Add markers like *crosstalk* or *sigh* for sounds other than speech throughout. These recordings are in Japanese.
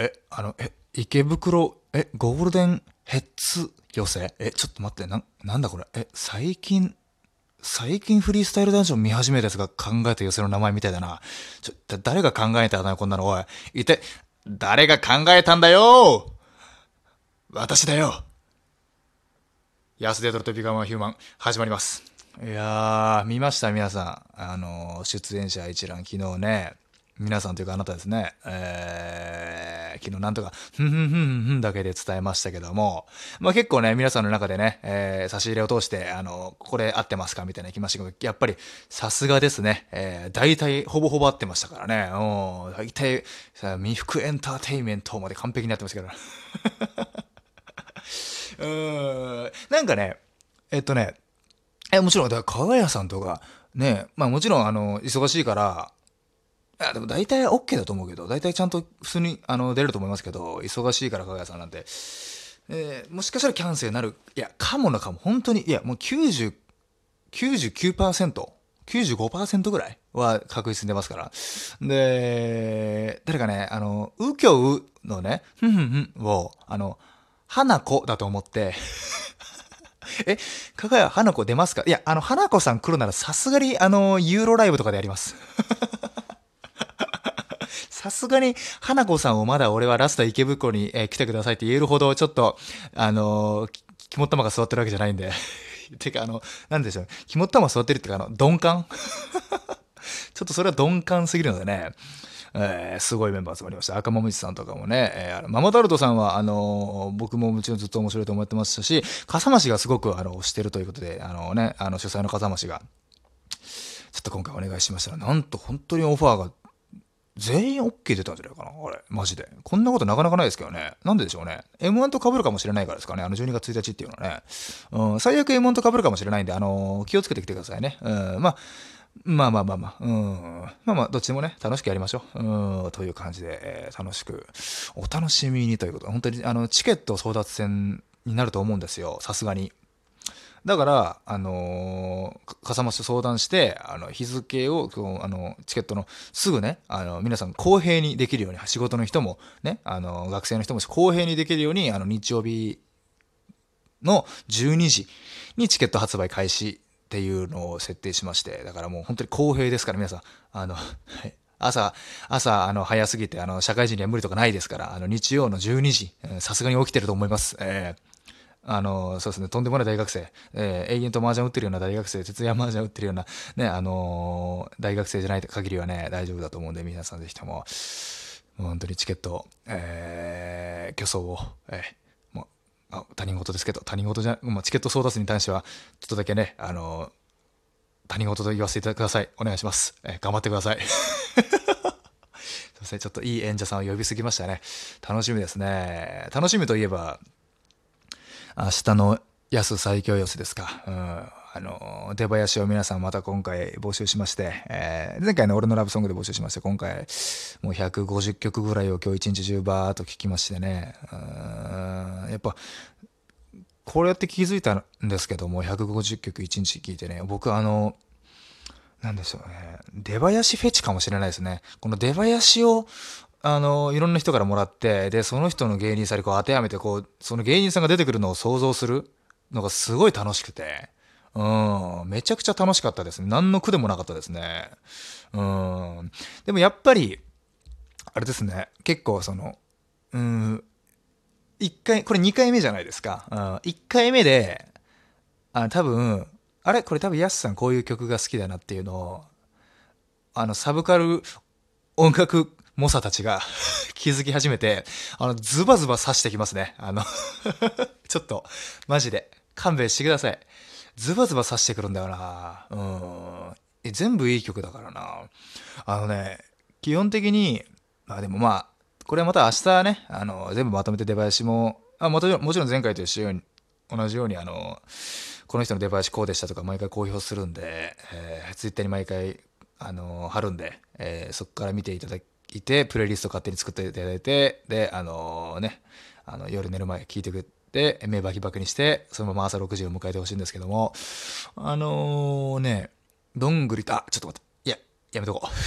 え、あの、え、池袋、え、ゴールデンヘッズ寄せ？え、ちょっと待って、な、なんだこれ？え、最近、最近フリースタイルダンジョン見始めたやつが考えた寄せの名前みたいだな。ちょ、誰が考えたんだよ、こんなの、おい。一体、誰が考えたんだよ私だよヤスデートルとビカマンヒューマン、始まります。いやー、見ました皆さん。あの、出演者一覧、昨日ね、皆さんというかあなたですね、えー、昨日なんとか、ふんふんふんふんだけで伝えましたけども、まあ結構ね、皆さんの中でね、えー、差し入れを通して、あの、これ合ってますかみたいな来ましたけど、やっぱりさすがですね、えー、大体ほぼほぼ合ってましたからね、うん、大体、さ未服エンターテイメントまで完璧になってましたけど、*laughs* うん、なんかね、えっとね、え、もちろん、だから、かがやさんとか、ね、まあもちろん、あの、忙しいから、いや、でも大体 OK だと思うけど、大体ちゃんと普通にあの出ると思いますけど、忙しいから、かがやさんなんて。えー、もしかしたらキャンセルになる。いや、かもなかも。本当に、いや、もう90、99%、95%ぐらいは確実に出ますから。で、誰かね、あの、うきょうのね、ふんふんふんを、あの、花子だと思って *laughs* え、かがや花子出ますか？いや、あの、花子さん来るならさすがに、あの、ユーロライブとかでやりますさすがに、花子さんをまだ俺はラスト池袋に、えー、来てくださいって言えるほど、ちょっと、あのー、肝っ玉が座ってるわけじゃないんで。*laughs* てか、あの、なんでしょう。肝っ玉座ってるっていうか、あの、鈍感？*laughs* ちょっとそれは鈍感すぎるのでね。えー、すごいメンバー集まりました。赤もみじさんとかもね、えー、ママタルトさんは、あのー、僕ももちろんずっと面白いと思ってましたし、笠間氏がすごく、あの、推してるということで、あのね、あの、主催の笠間氏が、ちょっと今回お願いしましたら、なんと本当にオファーが全員 OK 出たんじゃないかなあれ。マジで。こんなことなかなかないですけどね。なんででしょうね。M1 と被るかもしれないからですかね。あの12月1日っていうのはね。うん、最悪 M1 と被るかもしれないんで、あのー、気をつけてきてくださいね。うん、まあ、まあまあまあまあ、うん。まあまあ、どっちもね、楽しくやりましょう。うん、という感じで、えー、楽しく、お楽しみにということ、本当に、あの、チケット争奪戦になると思うんですよ。さすがに。だから、あのー、笠間市と相談して、あの、日付を、あの、チケットのすぐね、あの、皆さん公平にできるように、仕事の人も、ね、あの、学生の人も公平にできるように、あの、日曜日の12時にチケット発売開始っていうのを設定しまして、だからもう本当に公平ですから、皆さん、あの、はい。朝、朝、あの、早すぎて、あの、社会人には無理とかないですから、あの、日曜の12時、さすがに起きてると思います。えーあの、そうですね、とんでもない大学生、えー、永遠と麻雀打ってるような大学生、徹夜麻雀打ってるような、ね、あのー、大学生じゃない限りはね、大丈夫だと思うんで、皆さんぜひとも、もう本当にチケット、えー、競争を、えー、もう、あ他人事ですけど、他人事じゃ、まあ、チケット争奪に関しては、ちょっとだけね、あのー、他人事と言わせていただください。お願いします。えー、頑張ってください。*laughs* すいません、ちょっといい演者さんを呼びすぎましたね。楽しみですね。楽しみといえば、明日の安最強寄せですか。うん。あの、出囃子を皆さんまた今回募集しまして、えー、前回の俺のラブソングで募集しまして、今回もう150曲ぐらいを今日一日中バーっと聴きましてね、うん、やっぱ、こうやって気づいたんですけども、150曲一日聴いてね、僕あの、なんでしょうね、出囃子フェチかもしれないですね。この出囃子をあの、いろんな人からもらって、で、その人の芸人さんにこう当てはめて、こう、その芸人さんが出てくるのを想像するのがすごい楽しくて、うん、めちゃくちゃ楽しかったですね。何の苦でもなかったですね。うん。でもやっぱり、あれですね、結構その、うん、一回、これ2回目じゃないですか。うん、1回目で、あ多分、あれ？これ多分ヤスさんこういう曲が好きだなっていうのを、あの、サブカル音楽猛者たちが *laughs* 気づき始めて、あの、ズバズバ刺してきますね。あの *laughs* ちょっと、マジで、勘弁してください。ズバズバ刺してくるんだよな。うん。え、全部いい曲だからな。あのね、基本的に、まあでもまあ、これはまた明日ね、あの、全部まとめて出囃子も、あもちろん、もちろん前回と一緒ように、同じように、あの、この人の出囃子こうでしたとか毎回公表するんで、えー、ツイッターに毎回、あの、貼るんで、えー、そこから見ていただいて、プレイリスト勝手に作っていただいて、で、あのー、ね、あの夜寝る前聞いてくれて、目バキバキにして、そのまま朝6時を迎えてほしいんですけども、あのー、ね、どんぐりと、あ、ちょっと待って、いや、やめとこう。*laughs*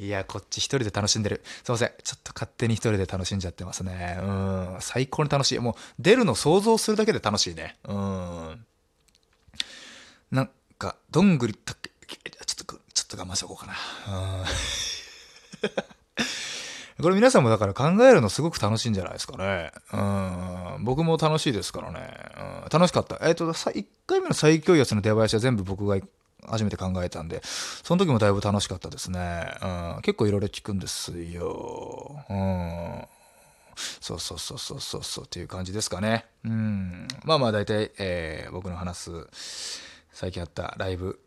いや、こっち一人で楽しんでる。すいません。ちょっと勝手に一人で楽しんじゃってますね。うん。最高に楽しい。もう、出るの想像するだけで楽しいね。うん。なんか、どんぐりたっけ、と、我慢しとこうかな。*laughs* これ皆さんもだから考えるのすごく楽しいんじゃないですかね。うん。僕も楽しいですからね。うん、楽しかった。えっ、ー、と、1回目の最強圧の出囃子は全部僕が初めて考えたんで、その時もだいぶ楽しかったですね。うん、結構いろいろ聞くんですよ。うん。そうそうそうそうそうそうっていう感じですかね。うん。まあまあ大体、えー、僕の話す、最近あったライブ、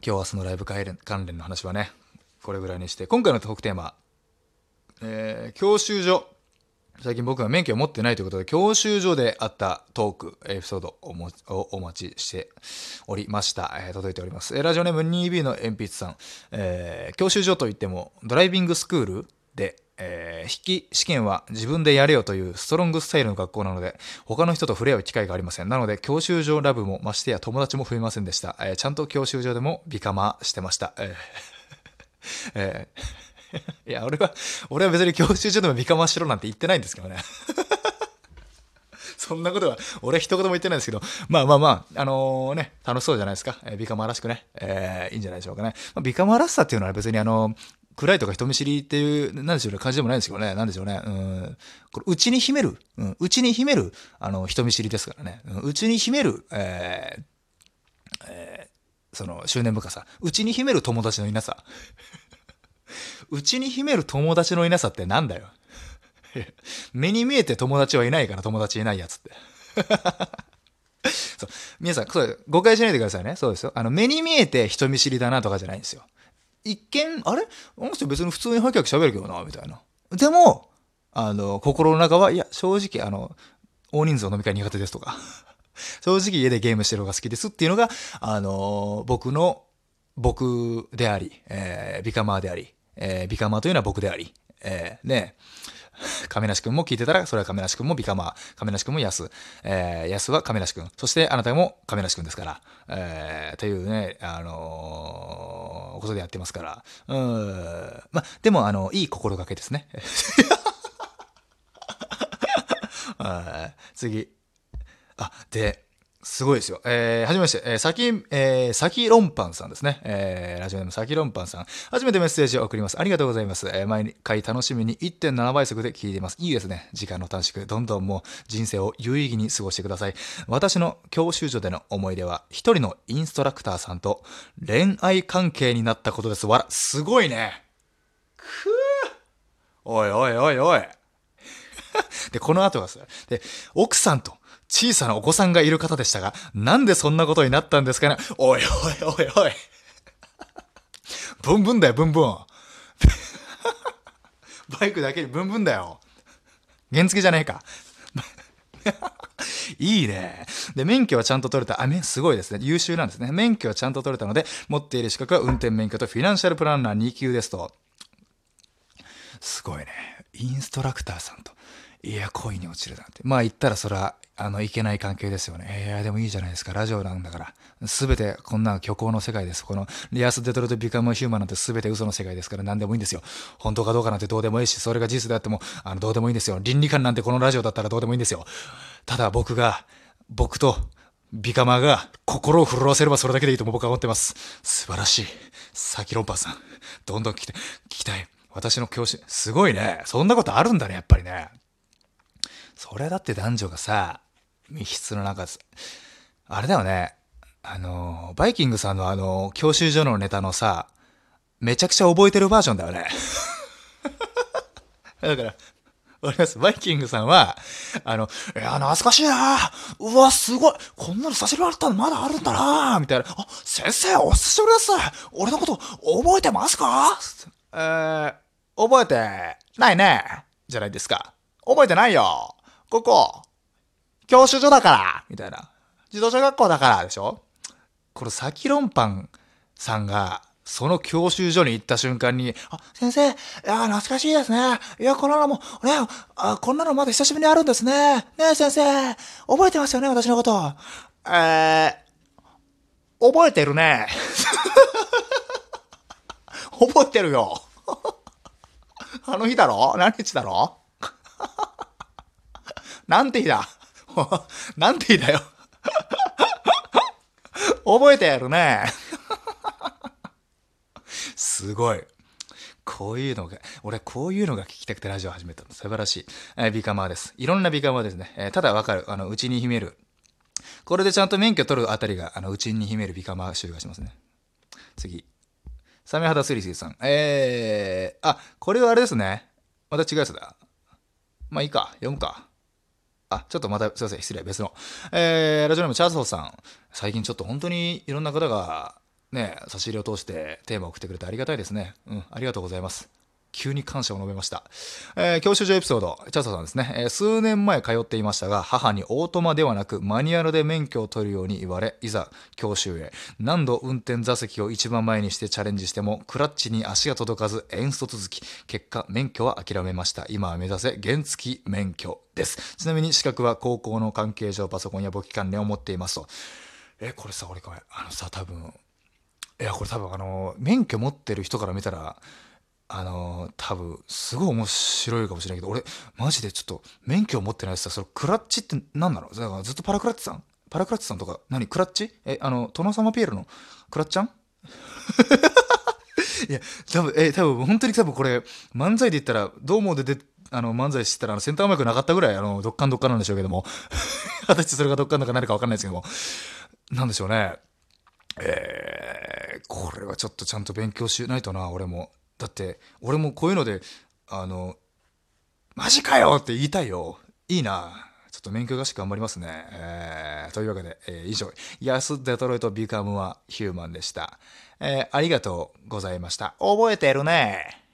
今日明日のライブ関連の話はね、これぐらいにして、今回のトークテーマ、えー、教習所。最近僕が免許を持ってないということで、教習所であったトーク、エピソードをお待ちしておりました。えー、届いております。ラジオネーム 2B の鉛筆さん。えー、教習所といっても、ドライビングスクールで、えー、筆記試験は自分でやれよというストロングスタイルの学校なので、他の人と触れ合う機会がありません。なので、教習所ラブもましてや友達も増えませんでした。えー、ちゃんと教習所でもビカマしてました。えーえーいや、俺は、俺は別に教習所でも三釜しろなんて言ってないんですけどね。*laughs* そんなことは、俺一言も言ってないですけど、まあまあまあ、あのー、ね、楽しそうじゃないですか。えー、ビカマらしくね、えー、いいんじゃないでしょうかね。まあ、ビカマらしさっていうのは別にあの、暗いとか人見知りっていう、なんでしょうね、感じでもないんですけどね、なんでしょうね。うん。これ、うちに秘める、うん、うちに秘める、あの、人見知りですからね。うちに秘める、えー、えー、その、執念深さ。うちに秘める友達のいなさ。*laughs* うちに秘める友達のいなさってなんだよ。*laughs* 目に見えて友達はいないから友達いないやつって。*laughs* そう。皆さん、そう、誤解しないでくださいね。そうですよ。あの、目に見えて人見知りだなとかじゃないんですよ。一見、あれ？あの人別に普通にハキハキ喋るけどな、みたいな。でも、あの、心の中は、いや、正直、あの、大人数の飲み会苦手ですとか、*laughs* 正直家でゲームしてる方が好きですっていうのが、あの、僕の、僕であり、えー、ビカマーであり、えー、ビカマーというのは僕であり、えー、ね、*laughs* 亀梨君も聞いてたら、それは亀梨君もビカマー、亀梨君もヤス、えー、ヤスは亀梨君、そしてあなたも亀梨君ですから、えー、というね、あのー、ことでやってますから、うん、まあ、でも、あの、いい心がけですね。*laughs* 次。あ、で、すごいですよ。えー、はじめまして、えー、さき、えー、さきろんぱんさんですね。えー、ラジオネームさきろんぱんさん。初めてメッセージを送ります。ありがとうございます。えー、毎回楽しみに1.7倍速で聞いています。いいですね。時間の短縮。どんどんもう人生を有意義に過ごしてください。私の教習所での思い出は、一人のインストラクターさんと恋愛関係になったことです。わら、すごいね。くぅ。おいおいおいおい。*laughs* で、この後がさ、で、奥さんと小さなお子さんがいる方でしたが、なんでそんなことになったんですかねおいおいおいおい。ブンブンだよ、ブンブン。*laughs* バイクだけにブンブンだよ。原付じゃねえか。*laughs* いいね。で、免許はちゃんと取れた。あ、め、すごいですね。優秀なんですね。免許はちゃんと取れたので、持っている資格は運転免許とフィナンシャルプランナー2級ですと。すごいね。インストラクターさんと。いや、恋に落ちるなんて。まあ言ったらそら、あの、いけない関係ですよね。いや、でもいいじゃないですか。ラジオなんだから。すべてこんな虚構の世界です。この、リアス・デトロイト・ビカム・ヒューマンなんてすべて嘘の世界ですから何でもいいんですよ。本当かどうかなんてどうでもいいし、それが事実であっても、あの、どうでもいいんですよ。倫理観なんてこのラジオだったらどうでもいいんですよ。ただ僕が、僕と、ビカマが心を震わせればそれだけでいいと僕は思ってます。素晴らしい。サキロンパーさん。どんどん聞きたい。聞きたい。私の教師、すごいね。そんなことあるんだね、やっぱりね。それだって男女がさ、密室の中あれだよね。あの、バイキングさんのあの、教習所のネタのさ、めちゃくちゃ覚えてるバージョンだよね。*laughs* だから、わかります？バイキングさんは、あの、いや、懐かしいなうわ、すごいこんなの差し入れあったのまだあるんだなみたいな。あ、先生、お久しぶりです俺のこと覚えてますか？えー、覚えてないね。じゃないですか。覚えてないよ。ここ、教習所だからみたいな。自動車学校だからでしょ？これ、サキロンパンさんが、その教習所に行った瞬間に、あ、先生、いや、懐かしいですね。いや、こんなのも、ね、あ、こんなのまだ久しぶりにあるんですね。ね、先生、覚えてますよね、私のこと。えー、覚えてるね。*laughs* 覚えてるよ。*laughs* あの日だろ？何日だろ？なんて日だ？*laughs* なんて日だよ？*laughs* 覚えてやるね。すごい。こういうのが、俺こういうのが聞きたくてラジオ始めたの。素晴らしい。えー、ビカマーです。いろんなビカマーですね。えー、ただわかる。あの、うちに秘める。これでちゃんと免許取るあたりが、あの、うちに秘めるビカマー集がしますね。次。サメハダスリスイさん。えー、あ、これはあれですね。また違うやつだ。まあいいか。読むか。あ、ちょっとまた、すいません、失礼、別の。えー、ラジオネームチャーソーさん。最近ちょっと本当にいろんな方が、ね、差し入れを通してテーマを送ってくれてありがたいですね。うん、ありがとうございます。急に感謝を述べました。えー、教習所エピソード、チャーソーさんですね、えー、数年前通っていましたが、母にオートマではなくマニュアルで免許を取るように言われ、いざ教習へ。何度運転座席を一番前にしてチャレンジしても、クラッチに足が届かず、遠足続き。結果、免許は諦めました。今は目指せ原付免許です。ちなみに資格は高校の関係上パソコンや簿記関連を持っていますと。え、これさ、俺これ、あのさ、多分、いや、これ多分あの、免許持ってる人から見たら、あの多分すごい面白いかもしれないけど俺マジでちょっと免許を持ってないしさそのクラッチって何なの？だからずっとパラクラッチさん？パラクラッチさんとか？何？クラッチ？えあの殿様ピエールのクラッチャン *laughs* いや多分え多分本当に多分これ漫才で言ったらどうもでであの漫才してたらあのセンターマイクなかったぐらいあのどっかんどっかなんでしょうけども。*laughs* 果たしてそれがどっかんだか何か分かんないですけども。なんでしょうね。えー、これはちょっとちゃんと勉強しないとな俺も。だって俺もこういうのであのマジかよって言いたいよ。いいな。ちょっと免許合宿頑張りますね、えー、というわけで、えー、以上。安デトロイトビカムはヒューマンでした、えー、ありがとうございました。覚えてるね。